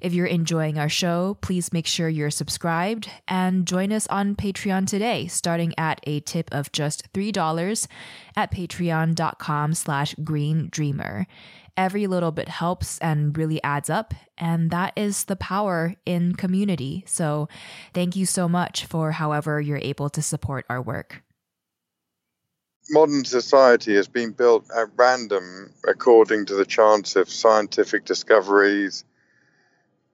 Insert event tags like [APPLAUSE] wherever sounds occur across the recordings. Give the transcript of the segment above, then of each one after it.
If you're enjoying our show, please make sure you're subscribed and join us on Patreon today, starting at a tip of just $3 at patreon.com slash green dreamer. Every little bit helps and really adds up, and that is the power in community. So thank you so much for however you're able to support our work modern society has been built at random according to the chance of scientific discoveries,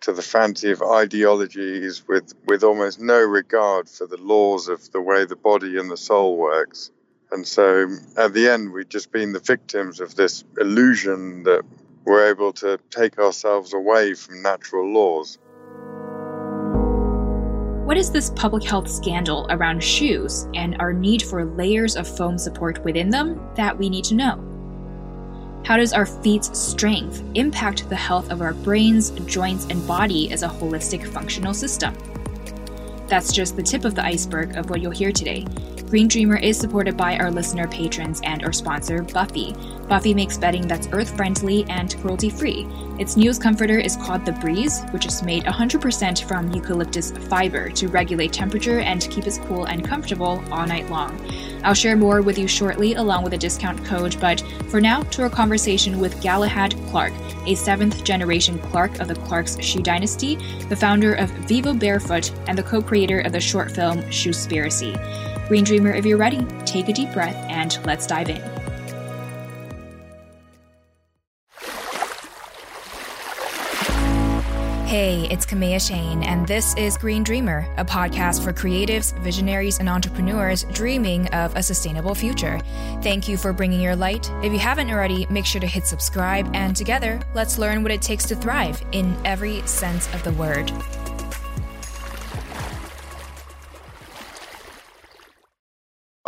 to the fancy of ideologies with, with almost no regard for the laws of the way the body and the soul works. And so at the end, we've just been the victims of this illusion that we're able to take ourselves away from natural laws. What is this public health scandal around shoes and our need for layers of foam support within them that we need to know? How does our feet's strength impact the health of our brains, joints, and body as a holistic functional system? That's just the tip of the iceberg of what you'll hear today. Green Dreamer is supported by our listener patrons and our sponsor, Buffy. Buffy makes bedding that's earth friendly and cruelty free. Its newest comforter is called The Breeze, which is made 100% from eucalyptus fiber to regulate temperature and keep us cool and comfortable all night long. I'll share more with you shortly along with a discount code, but for now, to our conversation with Galahad Clark, a seventh generation Clark of the Clark's Shoe Dynasty, the founder of Vivo Barefoot, and the co creator of the short film Shoespiracy. Green Dreamer, if you're ready, take a deep breath and let's dive in. Hey, it's Kamea Chayne, and this is Green Dreamer, a podcast for creatives, visionaries, and entrepreneurs dreaming of a sustainable future. Thank you for bringing your light. If you haven't already, make sure to hit subscribe, and together, let's learn what it takes to thrive in every sense of the word.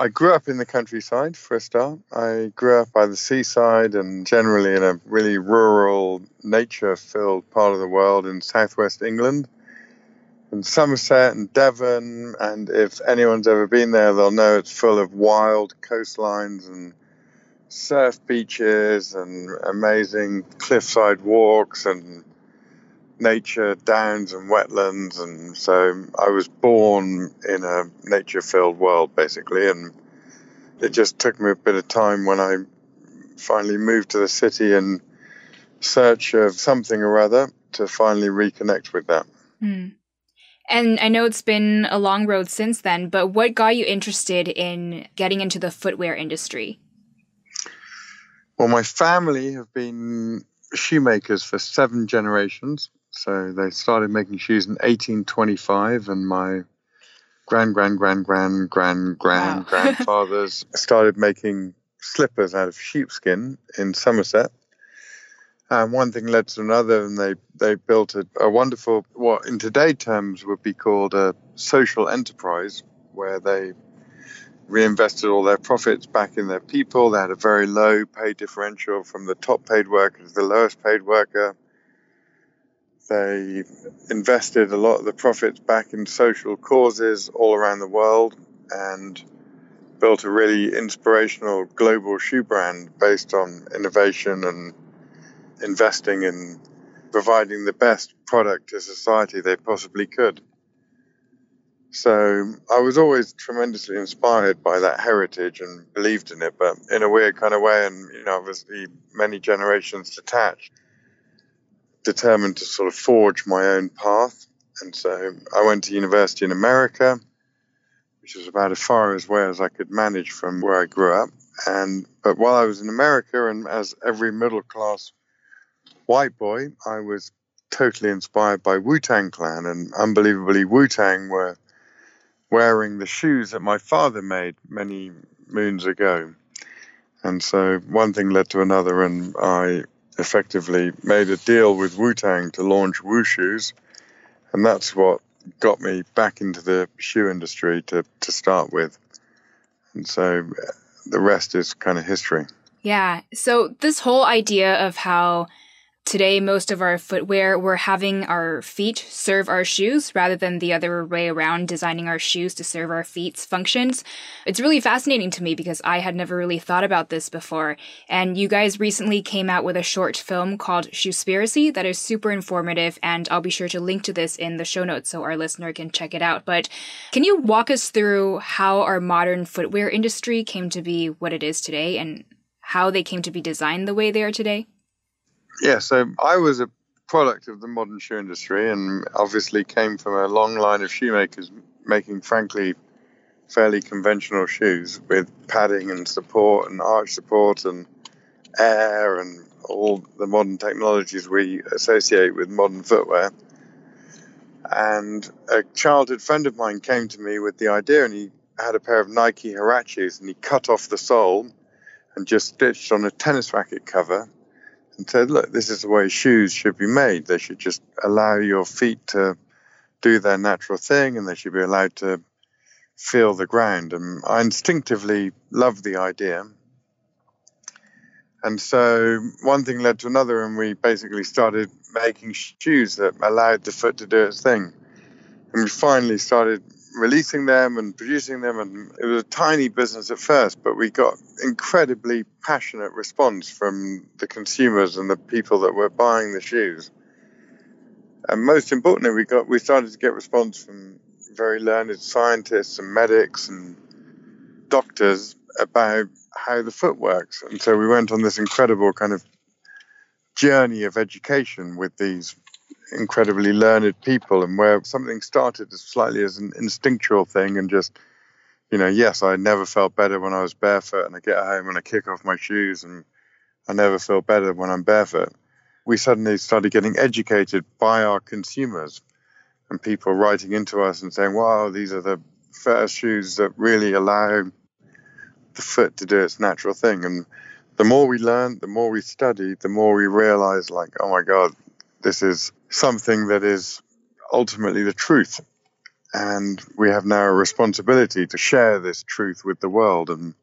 I grew up in the countryside for a start. I grew up by the seaside and generally in a really rural, nature filled part of the world in southwest England, in Somerset and Devon. And if anyone's ever been there, they'll know it's full of wild coastlines and surf beaches and amazing cliffside walks and nature downs and wetlands and so I was born in a nature filled world basically and it just took me a bit of time when I finally moved to the city in search of something or other to finally reconnect with that. Mm. And I know it's been a long road since then, but what got you interested in getting into the footwear industry? Well, my family have been shoemakers for seven generations. So they started making shoes in 1825, and my grand, grand, grand, grand, grand, grand wow. [LAUGHS] grandfathers started making slippers out of sheepskin in Somerset. And one thing led to another, and they, they built a, a wonderful, what in today terms would be called a social enterprise, where they reinvested all their profits back in their people. They had a very low pay differential from the top paid worker to the lowest paid worker. They invested a lot of the profits back in social causes all around the world and built a really inspirational global shoe brand based on innovation and investing in providing the best product to society they possibly could. So I was always tremendously inspired by that heritage and believed in it, but in a weird kind of way, and you know, obviously many generations detached determined to sort of forge my own path. And so I went to university in America, which was about as far away as I could manage from where I grew up. And but while I was in America, and as every middle class white boy, I was totally inspired by Wu Tang Clan, and unbelievably, Wu Tang were wearing the shoes that my father made many moons ago. And so one thing led to another, and I effectively made a deal with Wu Tang to launch Wu shoes, and that's what got me back into the shoe industry to, to start with. And so uh, the rest is kind of history. Yeah. So, this whole idea of how Today, most of our footwear, we're having our feet serve our shoes rather than the other way around, designing our shoes to serve our feet's functions. It's really fascinating to me because I had never really thought about this before. And you guys recently came out with a short film called Shoespiracy that is super informative, and I'll be sure to link to this in the show notes so our listener can check it out. But can you walk us through how our modern footwear industry came to be what it is today and how they came to be designed the way they are today? Yeah, so I was a product of the modern shoe industry and obviously came from a long line of shoemakers making, frankly, fairly conventional shoes with padding and support and arch support and air and all the modern technologies we associate with modern footwear. And a childhood friend of mine came to me with the idea, and he had a pair of Nike Huaraches, and he cut off the sole and just stitched on a tennis racket cover and said, look, this is the way shoes should be made. They should just allow your feet to do their natural thing and they should be allowed to feel the ground. And I instinctively loved the idea. And so one thing led to another, and we basically started making shoes that allowed the foot to do its thing. And we finally started releasing them and producing them. And it was a tiny business at first, but we got incredibly passionate response from the consumers and the people that were buying the shoes. And most importantly, we got we started to get response from very learned scientists and medics and doctors about how the foot works. And so we went on this incredible kind of journey of education with these incredibly learned people and where something started as slightly as an instinctual thing and just you know yes i never felt better when i was barefoot and i get home and i kick off my shoes and i never feel better when i'm barefoot. We suddenly started getting educated by our consumers and people writing into us and saying wow these are the first shoes that really allow the foot to do its natural thing. And the more we learn the more we study the more we realize like oh my god this is something that is ultimately the truth. And we have now a responsibility to share this truth with the world. And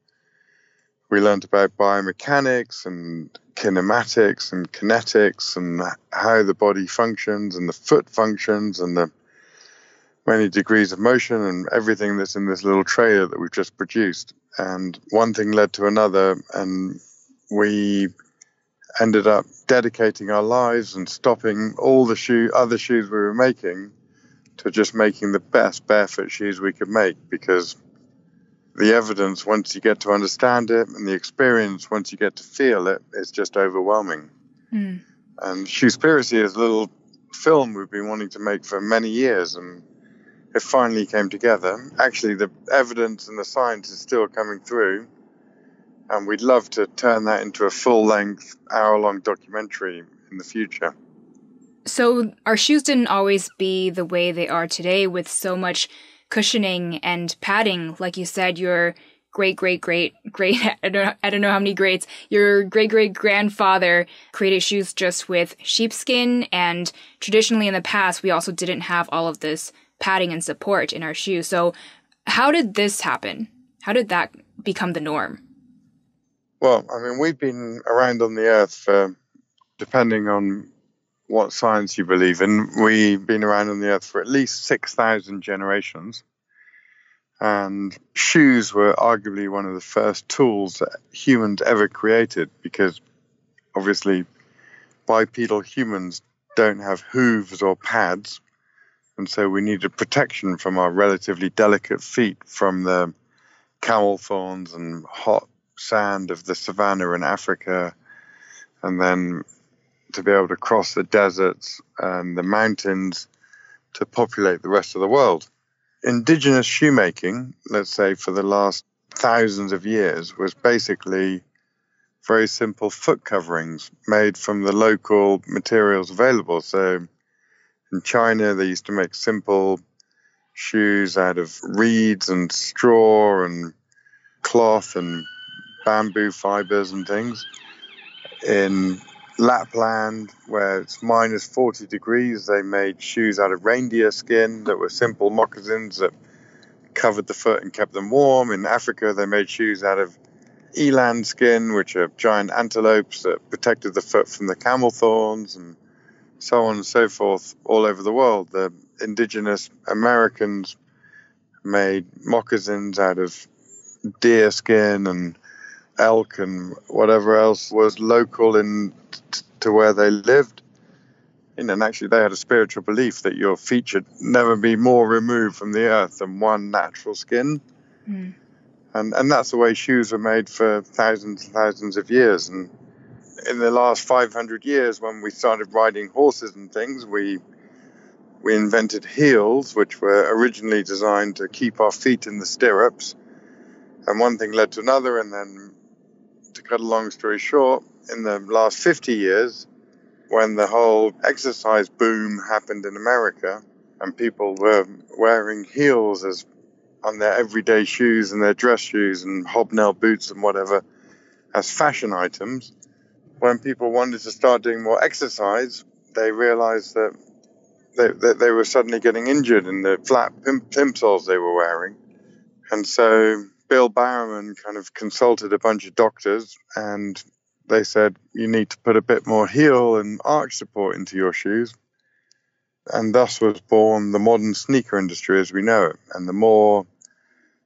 we learned about biomechanics and kinematics and kinetics and how the body functions and the foot functions and the many degrees of motion and everything that's in this little trailer that we've just produced. And one thing led to another, and we ended up dedicating our lives and stopping all the shoe, other shoes we were making to just making the best barefoot shoes we could make because the evidence, once you get to understand it, and the experience, once you get to feel it, is just overwhelming. Mm. And Shoespiracy is a little film we've been wanting to make for many years, and it finally came together. Actually, the evidence and the science is still coming through and we'd love to turn that into a full length, hour long documentary in the future. So, our shoes didn't always be the way they are today with so much cushioning and padding. Like you said, your great, great, great, great, [LAUGHS] I don't, know, I don't know how many greats, your great, great grandfather created shoes just with sheepskin. And traditionally in the past, we also didn't have all of this padding and support in our shoes. So, how did this happen? How did that become the norm? Well, I mean, we've been around on the earth for, depending on what science you believe in, we've been around on the earth for at least 6,000 generations. And shoes were arguably one of the first tools that humans ever created because obviously bipedal humans don't have hooves or pads. And so we needed protection from our relatively delicate feet from the camel thorns and hot sand of the savannah in Africa, and then to be able to cross the deserts and the mountains to populate the rest of the world. Indigenous shoemaking, let's say for the last thousands of years, was basically very simple foot coverings made from the local materials available. So in China, they used to make simple shoes out of reeds and straw and cloth and bamboo fibers and things. In Lapland, where it's minus 40 degrees, they made shoes out of reindeer skin that were simple moccasins that covered the foot and kept them warm. In Africa, they made shoes out of eland skin, which are giant antelopes that protected the foot from the camel thorns, and so on and so forth, all over the world. The indigenous Americans made moccasins out of deer skin and elk and whatever else was local in t- to where they lived. And actually, they had a spiritual belief that your feet should never be more removed from the earth than one natural skin. Mm. And, and that's the way shoes were made for thousands and thousands of years. And in the last 500 years, when we started riding horses and things, we we invented heels, which were originally designed to keep our feet in the stirrups. And one thing led to another, and then to cut a long story short, in the last 50 years, when the whole exercise boom happened in America and people were wearing heels as on their everyday shoes and their dress shoes and hobnail boots and whatever as fashion items, when people wanted to start doing more exercise, they realized that they, that they were suddenly getting injured in the flat plimsolls they were wearing. And so Bill Bowerman kind of consulted a bunch of doctors and they said, you need to put a bit more heel and arch support into your shoes. And thus was born the modern sneaker industry as we know it. And the more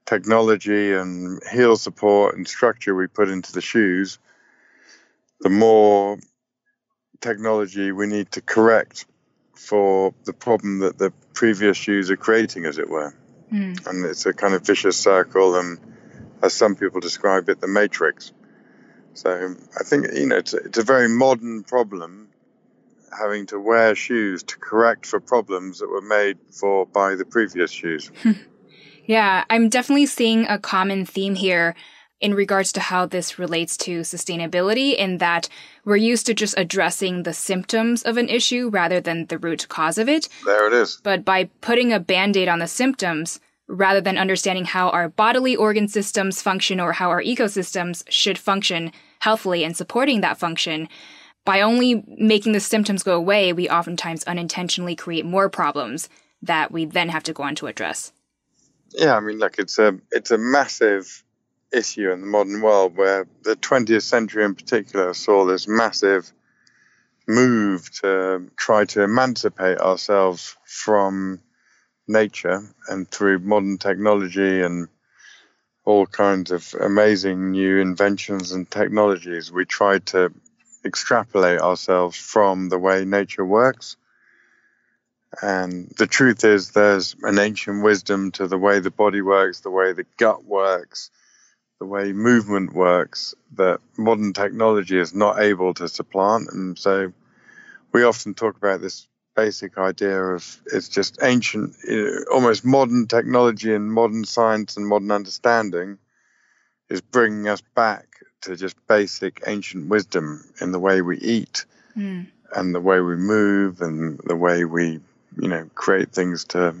technology and heel support and structure we put into the shoes, the more technology we need to correct for the problem that the previous shoes are creating, as it were. Mm. And it's a kind of vicious circle, and as some people describe it, the matrix. So I think you know it's a, it's a very modern problem having to wear shoes to correct for problems that were made for by the previous shoes. [LAUGHS] yeah, I'm definitely seeing a common theme here in regards to how this relates to sustainability in that we're used to just addressing the symptoms of an issue rather than the root cause of it. There it is. But by putting a band-aid on the symptoms, rather than understanding how our bodily organ systems function or how our ecosystems should function healthily and supporting that function, by only making the symptoms go away, we oftentimes unintentionally create more problems that we then have to go on to address. Yeah, I mean, look, it's a it's a massive issue in the modern world where the 20th century in particular saw this massive move to try to emancipate ourselves from nature and through modern technology and all kinds of amazing new inventions and technologies, we tried to extrapolate ourselves from the way nature works. And the truth is, there's an ancient wisdom to the way the body works, the way the gut works, the way movement works that modern technology is not able to supplant. And so we often talk about this basic idea of it's just ancient, almost modern technology and modern science and modern understanding is bringing us back to just basic ancient wisdom in the way we eat mm. and the way we move and the way we, you know, create things to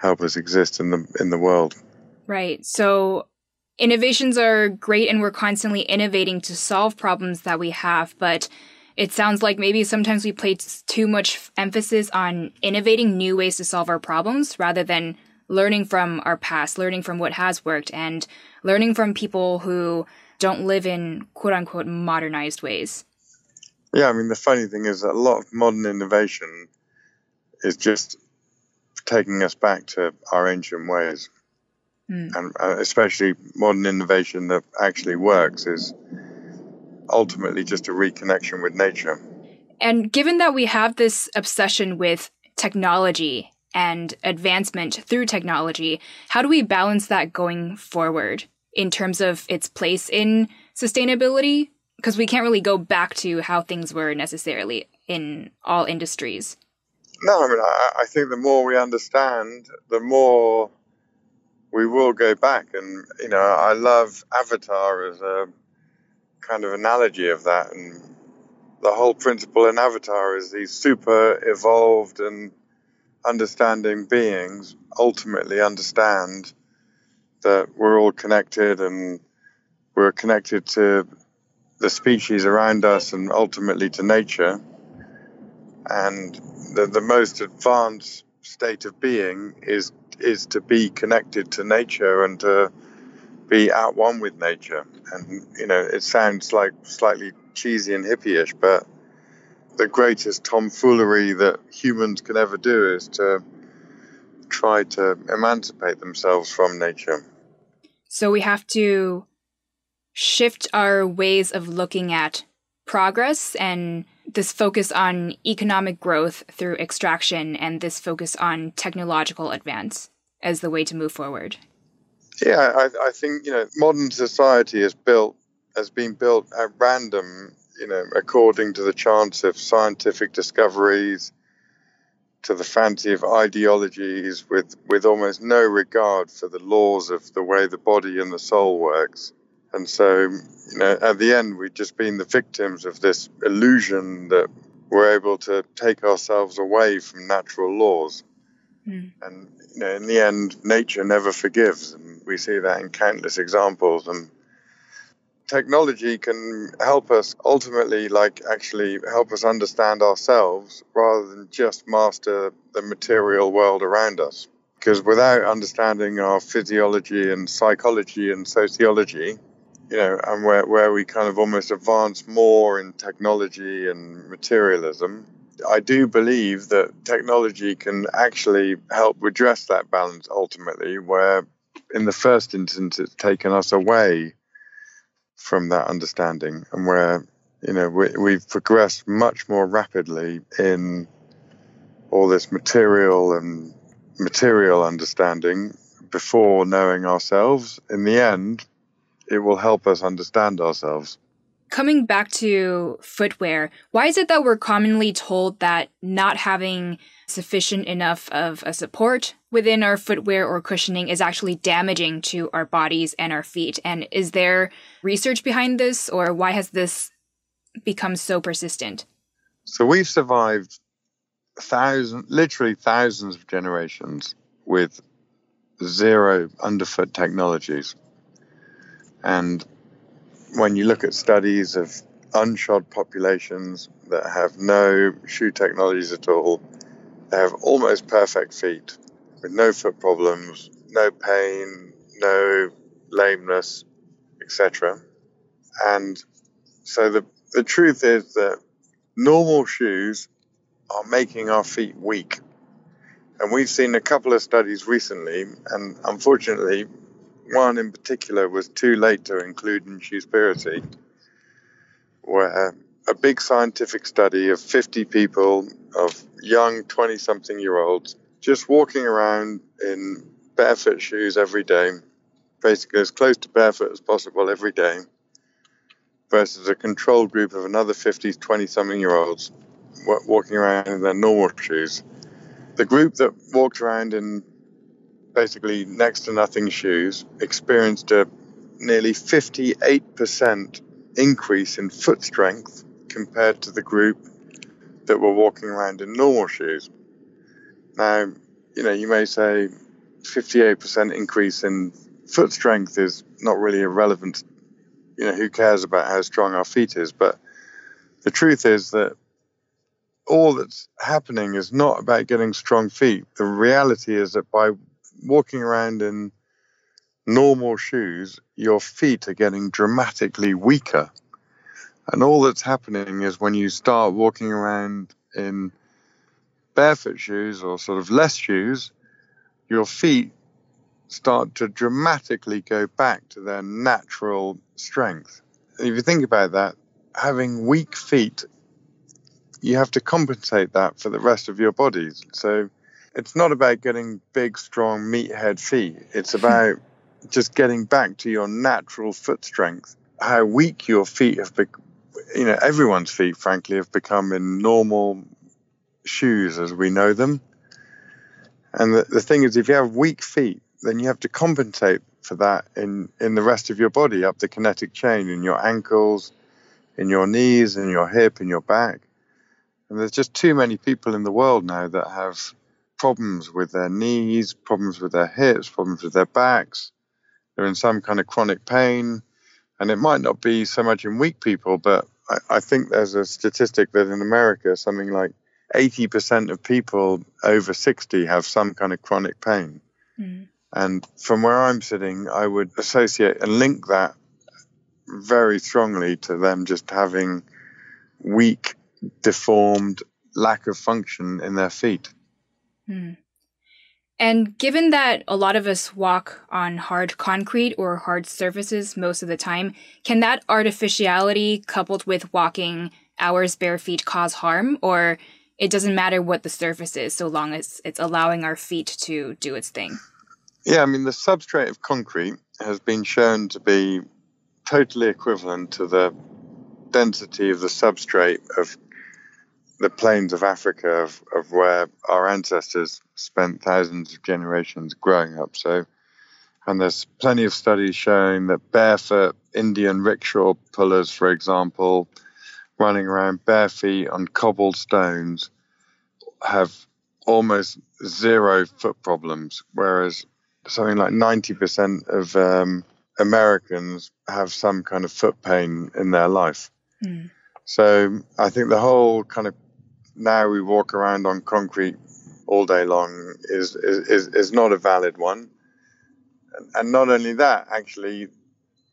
help us exist in the in the world. Right. So innovations are great and we're constantly innovating to solve problems that we have, but it sounds like maybe sometimes we place too much emphasis on innovating new ways to solve our problems rather than learning from our past, learning from what has worked, and learning from people who don't live in quote unquote modernized ways. Yeah, I mean, the funny thing is that a lot of modern innovation is just taking us back to our ancient ways. Mm. And uh, especially modern innovation that actually works is ultimately just a reconnection with nature. And given that we have this obsession with technology and advancement through technology, how do we balance that going forward in terms of its place in sustainability? Because we can't really go back to how things were necessarily in all industries. No, I mean, I, I think the more we understand, the more we will go back. And, you know, I love Avatar as a kind of analogy of that. And the whole principle in Avatar is these super evolved and understanding beings ultimately understand that we're all connected and we're connected to the species around us and ultimately to nature. And the, the most advanced state of being is is to be connected to nature and to be at one with nature. And, you know, it sounds like slightly cheesy and hippie-ish, but the greatest tomfoolery that humans can ever do is to try to emancipate themselves from nature. So we have to shift our ways of looking at progress and this focus on economic growth through extraction and this focus on technological advance as the way to move forward. Yeah, I, I think you know modern society is built has been built at random, you know, according to the chance of scientific discoveries, to the fancy of ideologies, with with almost no regard for the laws of the way the body and the soul works. And so, you know, at the end, we've just been the victims of this illusion that we're able to take ourselves away from natural laws. Mm. And you know, in the end, nature never forgives, and we see that in countless examples. And technology can help us ultimately, like actually help us understand ourselves rather than just master the material world around us. Because without understanding our physiology and psychology and sociology, you know, and where, where we kind of almost advance more in technology and materialism, I do believe that technology can actually help redress that balance ultimately, where in the first instance it's taken us away from that understanding and where, you know, we, we've progressed much more rapidly in all this material and material understanding before knowing ourselves. In the end, it will help us understand ourselves. Coming back to footwear, why is it that we're commonly told that not having sufficient enough of a support within our footwear or cushioning is actually damaging to our bodies and our feet? And is there research behind this, or why has this become so persistent? So we've survived thousands, literally thousands of generations with zero underfoot technologies. And when you look at studies of unshod populations that have no shoe technologies at all, they have almost perfect feet with no foot problems, no pain, no lameness, etc. And so the, the truth is that normal shoes are making our feet weak. And we've seen a couple of studies recently, and unfortunately, one in particular was too late to include in Shoespiracy, where um, a big scientific study of 50 people, of young 20 something year olds, just walking around in barefoot shoes every day, basically as close to barefoot as possible every day, versus a controlled group of another 50, 20 something year olds walking around in their normal shoes. The group that walked around in basically next to nothing shoes, experienced a nearly 58% increase in foot strength compared to the group that were walking around in normal shoes. Now, you know, you may say 58% increase in foot strength is not really irrelevant. You know, who cares about how strong our feet is? But the truth is that all that's happening is not about getting strong feet. The reality is that by walking around in normal shoes, your feet are getting dramatically weaker. And all that's happening is when you start walking around in barefoot shoes or sort of less shoes, your feet start to dramatically go back to their natural strength. If you think about that, having weak feet, you have to compensate that for the rest of your bodies. So it's not about getting big, strong meathead feet. It's [LAUGHS] about just getting back to your natural foot strength. How weak your feet have become. You know, everyone's feet, frankly, have become in normal shoes as we know them. And the, the thing is, if you have weak feet, then you have to compensate for that in, in the rest of your body, up the kinetic chain, in your ankles, in your knees, in your hip, in your back. And there's just too many people in the world now that have problems with their knees, problems with their hips, problems with their backs. They're in some kind of chronic pain. And it might not be so much in weak people, but I, I think there's a statistic that in America, something like 80% of people over 60 have some kind of chronic pain. Mm. And from where I'm sitting, I would associate and link that very strongly to them just having weak, deformed, lack of function in their feet. Hmm. And given that a lot of us walk on hard concrete or hard surfaces most of the time, can that artificiality coupled with walking hours bare feet cause harm? Or it doesn't matter what the surface is so long as it's allowing our feet to do its thing? Yeah, I mean, the substrate of concrete has been shown to be totally equivalent to the density of the substrate of the plains of Africa, of, of where our ancestors spent thousands of generations growing up. So, and there's plenty of studies showing that barefoot Indian rickshaw pullers, for example, running around bare feet on cobbled stones, have almost zero foot problems, whereas something like 90% of um, Americans have some kind of foot pain in their life. Mm. So I think the whole kind of now we walk around on concrete all day long is is, is not a valid one. And not only that, actually,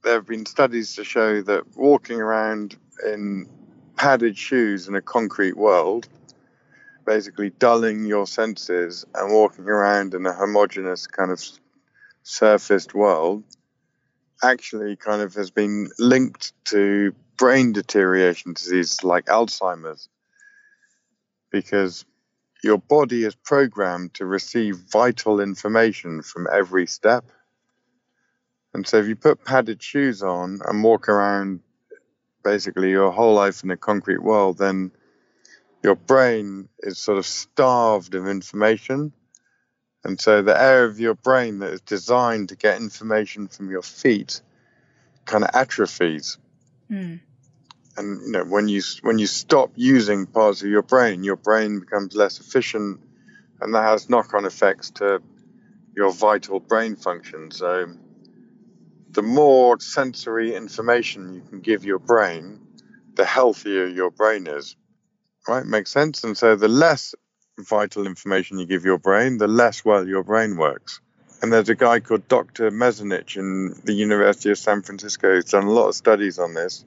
there have been studies to show that walking around in padded shoes in a concrete world, basically dulling your senses and walking around in a homogenous kind of surfaced world, actually kind of has been linked to brain deterioration diseases like Alzheimer's because your body is programmed to receive vital information from every step. And so if you put padded shoes on and walk around basically your whole life in a concrete world, then your brain is sort of starved of information. And so the area of your brain that is designed to get information from your feet kind of atrophies. Mm and you know when you when you stop using parts of your brain, your brain becomes less efficient, and that has knock-on effects to your vital brain function. So, the more sensory information you can give your brain, the healthier your brain is. Right? Makes sense. And so, the less vital information you give your brain, the less well your brain works. And there's a guy called Dr. Merzenich in the University of San Francisco who's done a lot of studies on this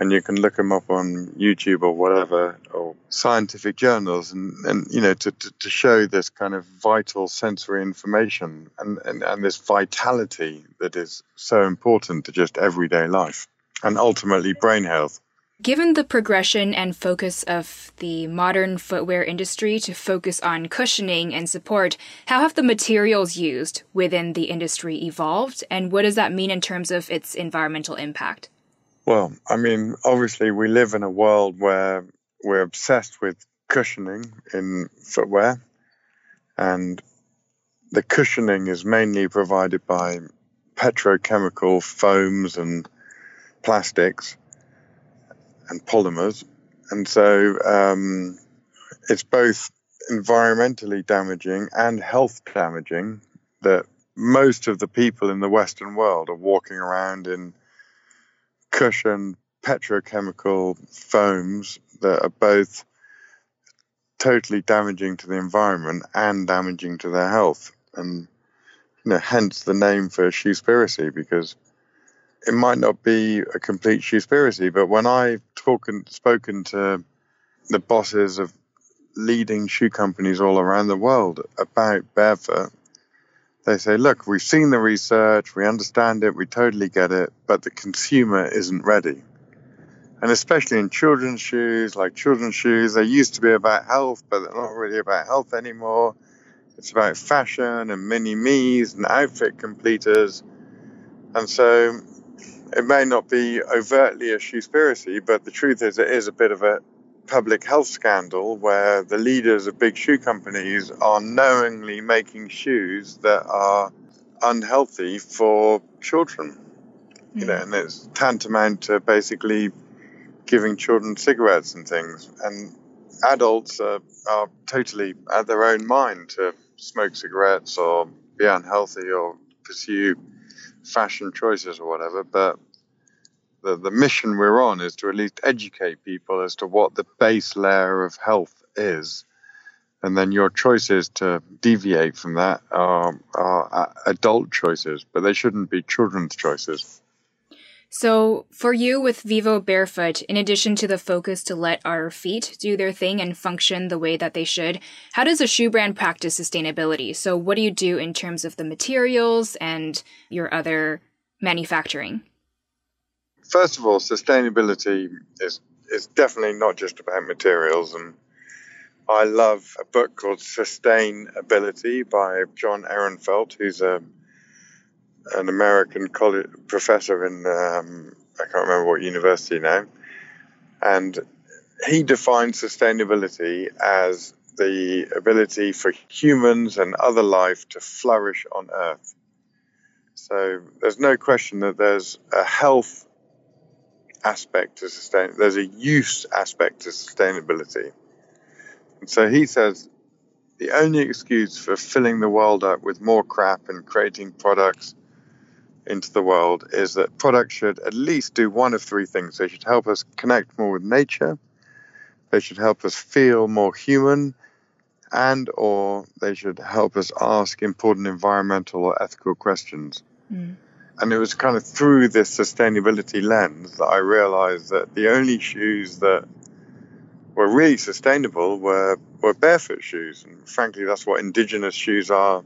and you can look them up on YouTube or whatever, or scientific journals, and, and you know, to, to, to show this kind of vital sensory information and, and, and this vitality that is so important to just everyday life and ultimately brain health. Given the progression and focus of the modern footwear industry to focus on cushioning and support, how have the materials used within the industry evolved, and what does that mean in terms of its environmental impact? Well, I mean, obviously, we live in a world where we're obsessed with cushioning in footwear, and the cushioning is mainly provided by petrochemical foams and plastics and polymers. And so um, it's both environmentally damaging and health damaging that most of the people in the Western world are walking around in cushioned petrochemical foams that are both totally damaging to the environment and damaging to their health. And you know, hence the name for shoespiracy because it might not be a complete shoespiracy, but when I've spoken to the bosses of leading shoe companies all around the world about barefoot, they say, look, we've seen the research, we understand it, we totally get it, but the consumer isn't ready. And especially in children's shoes, like children's shoes, they used to be about health, but they're not really about health anymore. It's about fashion and mini me's and outfit completers. And so it may not be overtly a shoespiracy, but the truth is it is a bit of a public health scandal where the leaders of big shoe companies are knowingly making shoes that are unhealthy for children. Mm. You know, and it's tantamount to basically giving children cigarettes and things. And adults are, are totally at their own mind to smoke cigarettes or be unhealthy or pursue fashion choices or whatever. But the, the mission we're on is to at least educate people as to what the base layer of health is and then your choices to deviate from that are, are adult choices, but they shouldn't be children's choices. So, for you with Vivo Barefoot, in addition to the focus to let our feet do their thing and function the way that they should, how does a shoe brand practice sustainability? So, what do you do in terms of the materials and your other manufacturing? First of all, sustainability is is definitely not just about materials and I love a book called Sustainability by John Ehrenfeld, who's a an American college professor in um, I can't remember what university now, and he defines sustainability as the ability for humans and other life to flourish on Earth. So there's no question that there's a health aspect to sustain. There's a use aspect to sustainability. And so he says the only excuse for filling the world up with more crap and creating products into the world is that products should at least do one of three things. They should help us connect more with nature, they should help us feel more human, and or they should help us ask important environmental or ethical questions. Mm. And it was kind of through this sustainability lens that I realized that the only shoes that were really sustainable were, were barefoot shoes. And frankly, that's what indigenous shoes are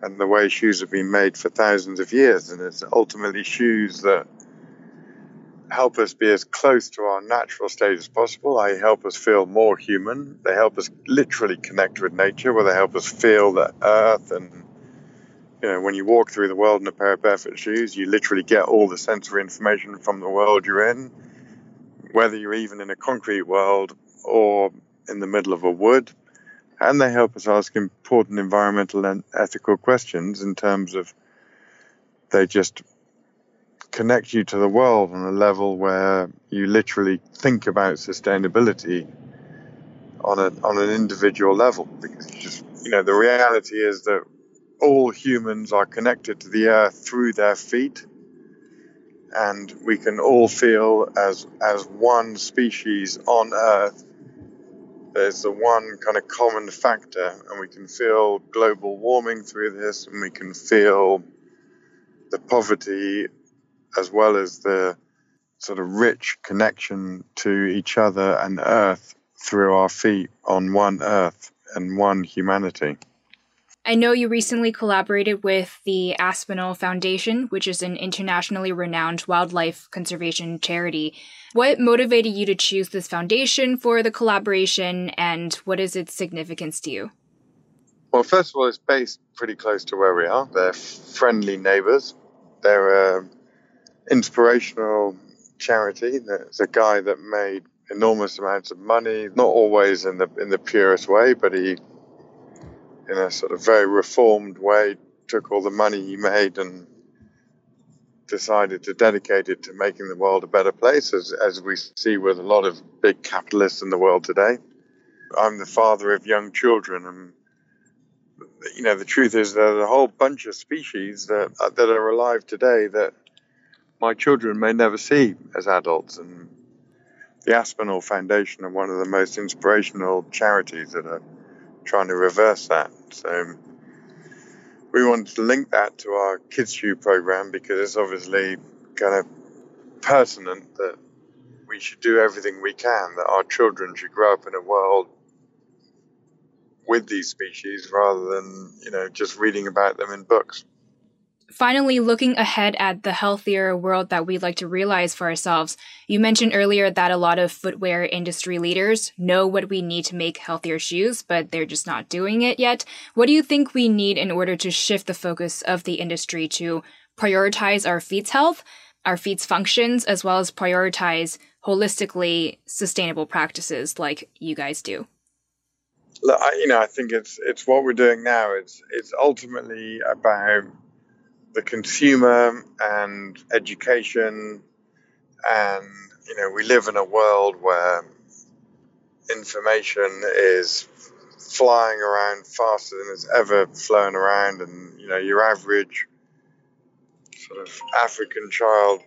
and the way shoes have been made for thousands of years. And it's ultimately shoes that help us be as close to our natural state as possible. They help us feel more human. They help us literally connect with nature, where they help us feel the earth. And, you know, when you walk through the world in a pair of barefoot shoes, you literally get all the sensory information from the world you're in. Whether you're even in a concrete world or in the middle of a wood, and they help us ask important environmental and ethical questions in terms of they just connect you to the world on a level where you literally think about sustainability on a on an individual level because you just you know the reality is that all humans are connected to the earth through their feet and we can all feel as as one species on earth there's the one kind of common factor, and we can feel global warming through this, and we can feel the poverty as well as the sort of rich connection to each other and Earth through our feet on one Earth and one humanity. I know you recently collaborated with the Aspinall Foundation, which is an internationally renowned wildlife conservation charity. What motivated you to choose this foundation for the collaboration, and what is its significance to you? Well, first of all, it's based pretty close to where we are. They're friendly neighbors. They're an inspirational charity. There's a guy that made enormous amounts of money, not always in the in the purest way, but he in a sort of very reformed way, took all the money he made and decided to dedicate it to making the world a better place, as, as we see with a lot of big capitalists in the world today. I'm the father of young children, and you know the truth is there's a whole bunch of species that that are alive today that my children may never see as adults, and the Aspinall Foundation are one of the most inspirational charities that are trying to reverse that. So we wanted to link that to our Kids Shoe program because it's obviously kind of pertinent that we should do everything we can, that our children should grow up in a world with these species rather than, you know, just reading about them in books. Finally, looking ahead at the healthier world that we'd like to realize for ourselves, you mentioned earlier that a lot of footwear industry leaders know what we need to make healthier shoes, but they're just not doing it yet. What do you think we need in order to shift the focus of the industry to prioritize our feet's health, our feet's functions, as well as prioritize holistically sustainable practices like you guys do? Look, I, you know, I think it's it's what we're doing now. It's it's ultimately about the consumer and education and you know we live in a world where information is flying around faster than it's ever flown around and you know your average sort of african child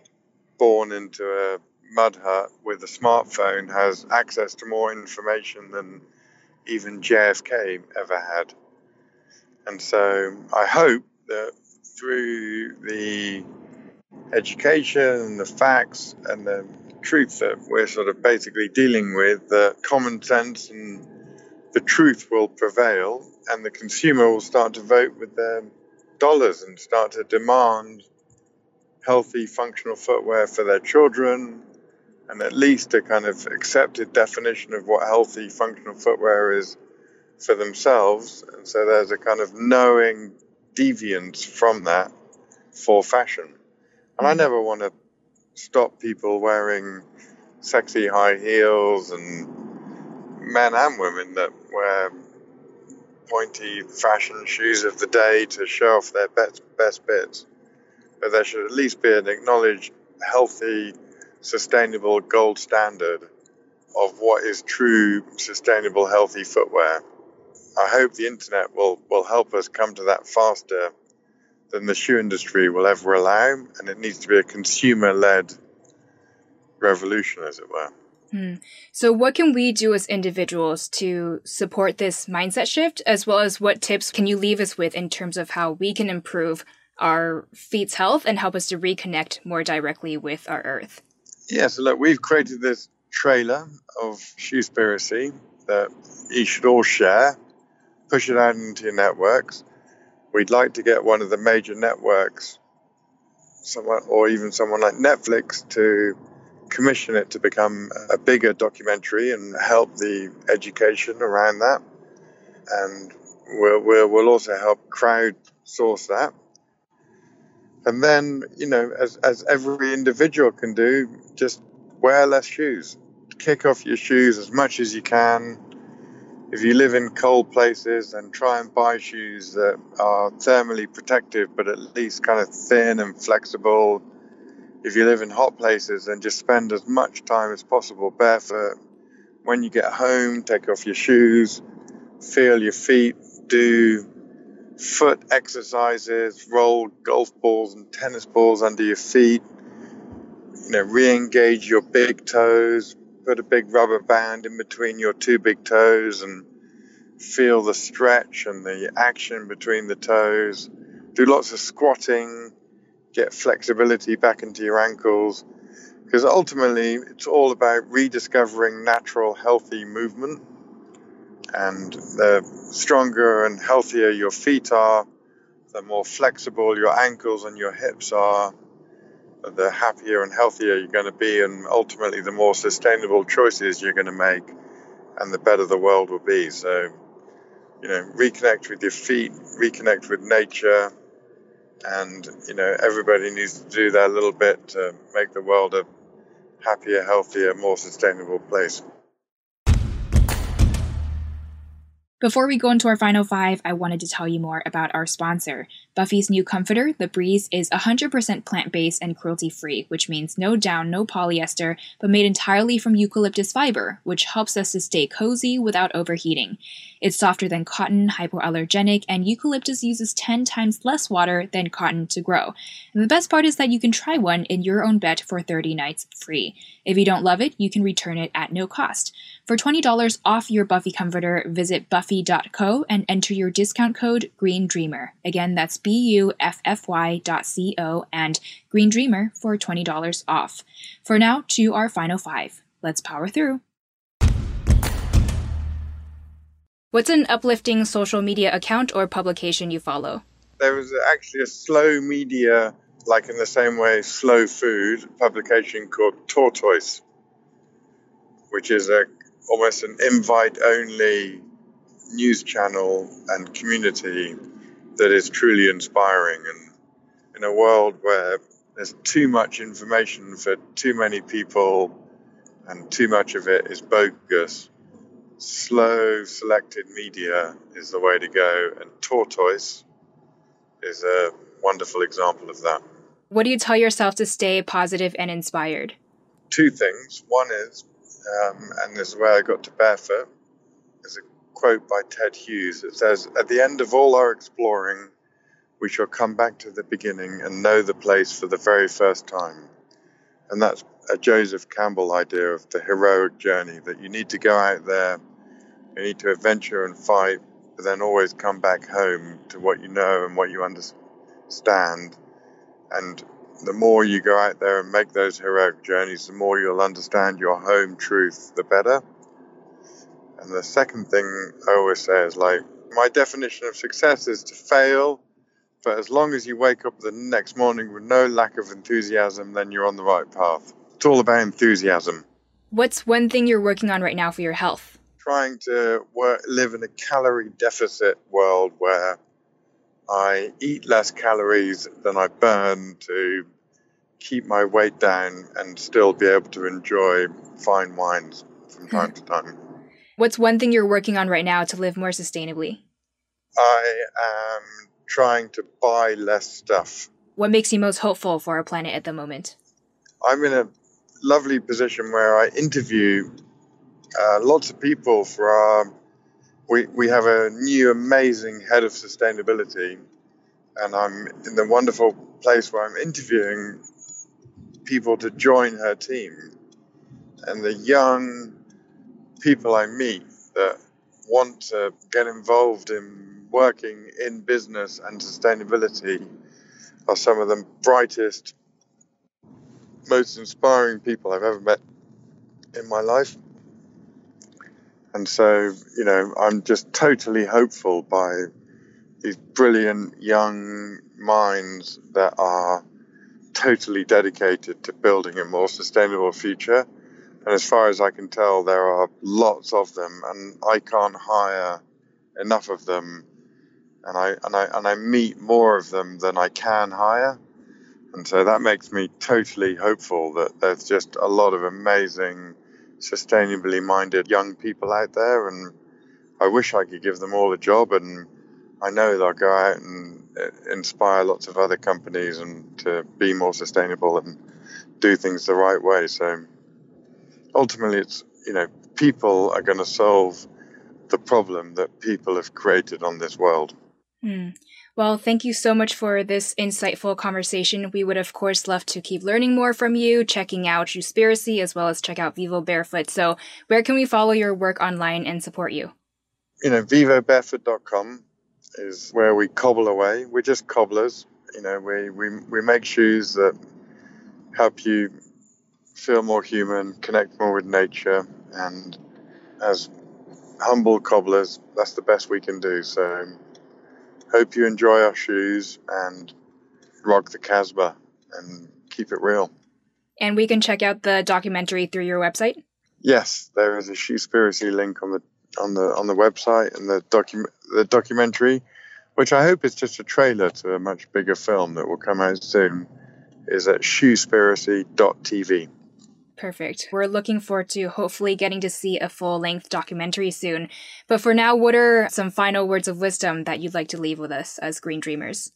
born into a mud hut with a smartphone has access to more information than even JFK ever had. And so I hope that through the education and the facts and the truth that we're sort of basically dealing with, that common sense and the truth will prevail, and the consumer will start to vote with their dollars and start to demand healthy, functional footwear for their children, and at least a kind of accepted definition of what healthy, functional footwear is for themselves. And so there's a kind of knowing deviance from that for fashion. And I mm. never want to stop people wearing sexy high heels and men and women that wear pointy fashion shoes of the day to show off their best, best bits. But there should at least be an acknowledged healthy, sustainable gold standard of what is true, sustainable, healthy footwear. I hope the internet will, will help us come to that faster than the shoe industry will ever allow, and it needs to be a consumer led revolution, as it were. Hmm. So, what can we do as individuals to support this mindset shift, as well as what tips can you leave us with in terms of how we can improve our feet's health and help us to reconnect more directly with our earth? Yeah, so look, we've created this trailer of Shoespiracy that you should all share, push it out into your networks we'd like to get one of the major networks, someone or even someone like Netflix, to commission it to become a bigger documentary and help the education around that. And we'll, we'll, we'll also help crowdsource that. And then, you know, as, as every individual can do, just wear less shoes. Kick off your shoes as much as you can if you live in cold places, then try and buy shoes that are thermally protective, but at least kind of thin and flexible. If you live in hot places, then just spend as much time as possible barefoot. When you get home, take off your shoes, feel your feet, do foot exercises, roll golf balls and tennis balls under your feet. You know, re-engage your big toes, put a big rubber band in between your two big toes and feel the stretch and the action between the toes. Do lots of squatting, get flexibility back into your ankles. Because ultimately, it's all about rediscovering natural, healthy movement. And the stronger and healthier your feet are, the more flexible your ankles and your hips are, the happier and healthier you're going to be, and ultimately, the more sustainable choices you're going to make, and the better the world will be. So, you know, reconnect with your feet, reconnect with nature, and you know, everybody needs to do that a little bit to make the world a happier, healthier, more sustainable place. Before we go into our final five, I wanted to tell you more about our sponsor. Buffy's new comforter, the Breeze, is 100% plant based and cruelty free, which means no down, no polyester, but made entirely from eucalyptus fiber, which helps us to stay cozy without overheating. It's softer than cotton, hypoallergenic, and eucalyptus uses 10 times less water than cotton to grow. And the best part is that you can try one in your own bed for 30 nights free. If you don't love it, you can return it at no cost. For $20 off your Buffy comforter, visit buffy.co and enter your discount code Green Dreamer. Again, that's B U F F Y dot C O and Green Dreamer for $20 off. For now, to our final five. Let's power through. What's an uplifting social media account or publication you follow? There was actually a slow media, like in the same way, slow food publication called Tortoise, which is a almost an invite only news channel and community that is truly inspiring. And in a world where there's too much information for too many people and too much of it is bogus, slow selected media is the way to go, and Tortoise is a wonderful example of that. What do you tell yourself to stay positive and inspired? Two things. One is, um, and this is where I got to barefoot, is a quote by Ted Hughes. It says, At the end of all our exploring, we shall come back to the beginning and know the place for the very first time. And that's a Joseph Campbell idea of the heroic journey that you need to go out there, You need to adventure and fight, but then always come back home to what you know and what you understand. And the more you go out there and make those heroic journeys, the more you'll understand your home truth, the better. And the second thing I always say is like, my definition of success is to fail, but as long as you wake up the next morning with no lack of enthusiasm, then you're on the right path. It's all about enthusiasm. What's one thing you're working on right now for your health? Trying to work, live in a calorie deficit world where I eat less calories than I burn to keep my weight down and still be able to enjoy fine wines from time [LAUGHS] to time. What's one thing you're working on right now to live more sustainably? I am trying to buy less stuff. What makes you most hopeful for our planet at the moment? I'm in a lovely position where I interview uh, lots of people for our. We, we have a new amazing head of sustainability, and I'm in the wonderful place where I'm interviewing people to join her team. And the young people I meet that want to get involved in working in business and sustainability are some of the brightest, most inspiring people I've ever met in my life. And so, you know, I'm just totally hopeful by these brilliant young minds that are totally dedicated to building a more sustainable future. And as far as I can tell, there are lots of them, and I can't hire enough of them. And I and I and I meet more of them than I can hire, and so that makes me totally hopeful that there's just a lot of amazing, sustainably minded young people out there, and I wish I could give them all a job, and I know they'll go out and uh, inspire lots of other companies and to be more sustainable and do things the right way. So ultimately, it's you know people are going to solve the problem that people have created on this world. Mm. Well, thank you so much for this insightful conversation. We would, of course, love to keep learning more from you, checking out Shoespiracy, as well as check out Vivo Barefoot. So, where can we follow your work online and support you? You know, vivobarefoot.com is where we cobble away. We're just cobblers. You know, we, we, we make shoes that help you feel more human, connect more with nature, and as humble cobblers, that's the best we can do. So, hope you enjoy our shoes and rock the Casbah and keep it real. And we can check out the documentary through your website. Yes, there is a Shoespiracy link on the on the on the website and the docu- the documentary, which I hope is just a trailer to a much bigger film that will come out soon, is at shoespiracy.tv. Perfect. We're looking forward to hopefully getting to see a full length documentary soon. But for now, what are some final words of wisdom that you'd like to leave with us as Green Dreamers?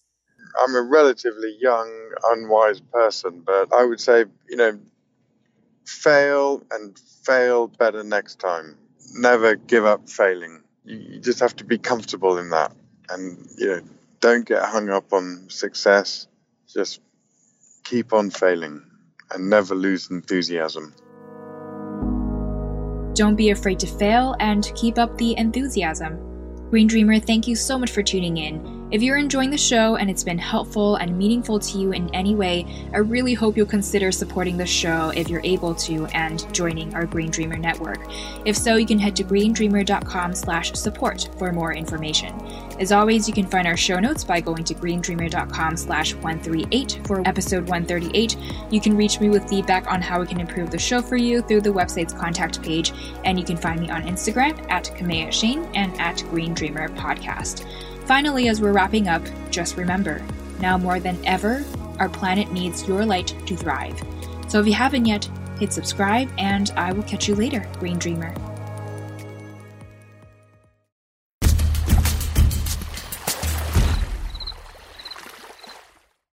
I'm a relatively young, unwise person, but I would say, you know, fail and fail better next time. Never give up failing. You just have to be comfortable in that. And, you know, don't get hung up on success. Just keep on failing and never lose enthusiasm. Don't be afraid to fail and keep up the enthusiasm. Green Dreamer, thank you so much for tuning in. If you're enjoying the show and it's been helpful and meaningful to you in any way, I really hope you'll consider supporting the show if you're able to and joining our Green Dreamer network. If so, you can head to greendreamer.com/support for more information. As always, you can find our show notes by going to greendreamer.com/138 for episode 138. You can reach me with feedback on how we can improve the show for you through the website's contact page, and you can find me on Instagram at Kamea Chayne and at Green Dreamer Podcast. Finally, as we're wrapping up, just remember now more than ever, our planet needs your light to thrive. So if you haven't yet, hit subscribe, and I will catch you later, Green Dreamer.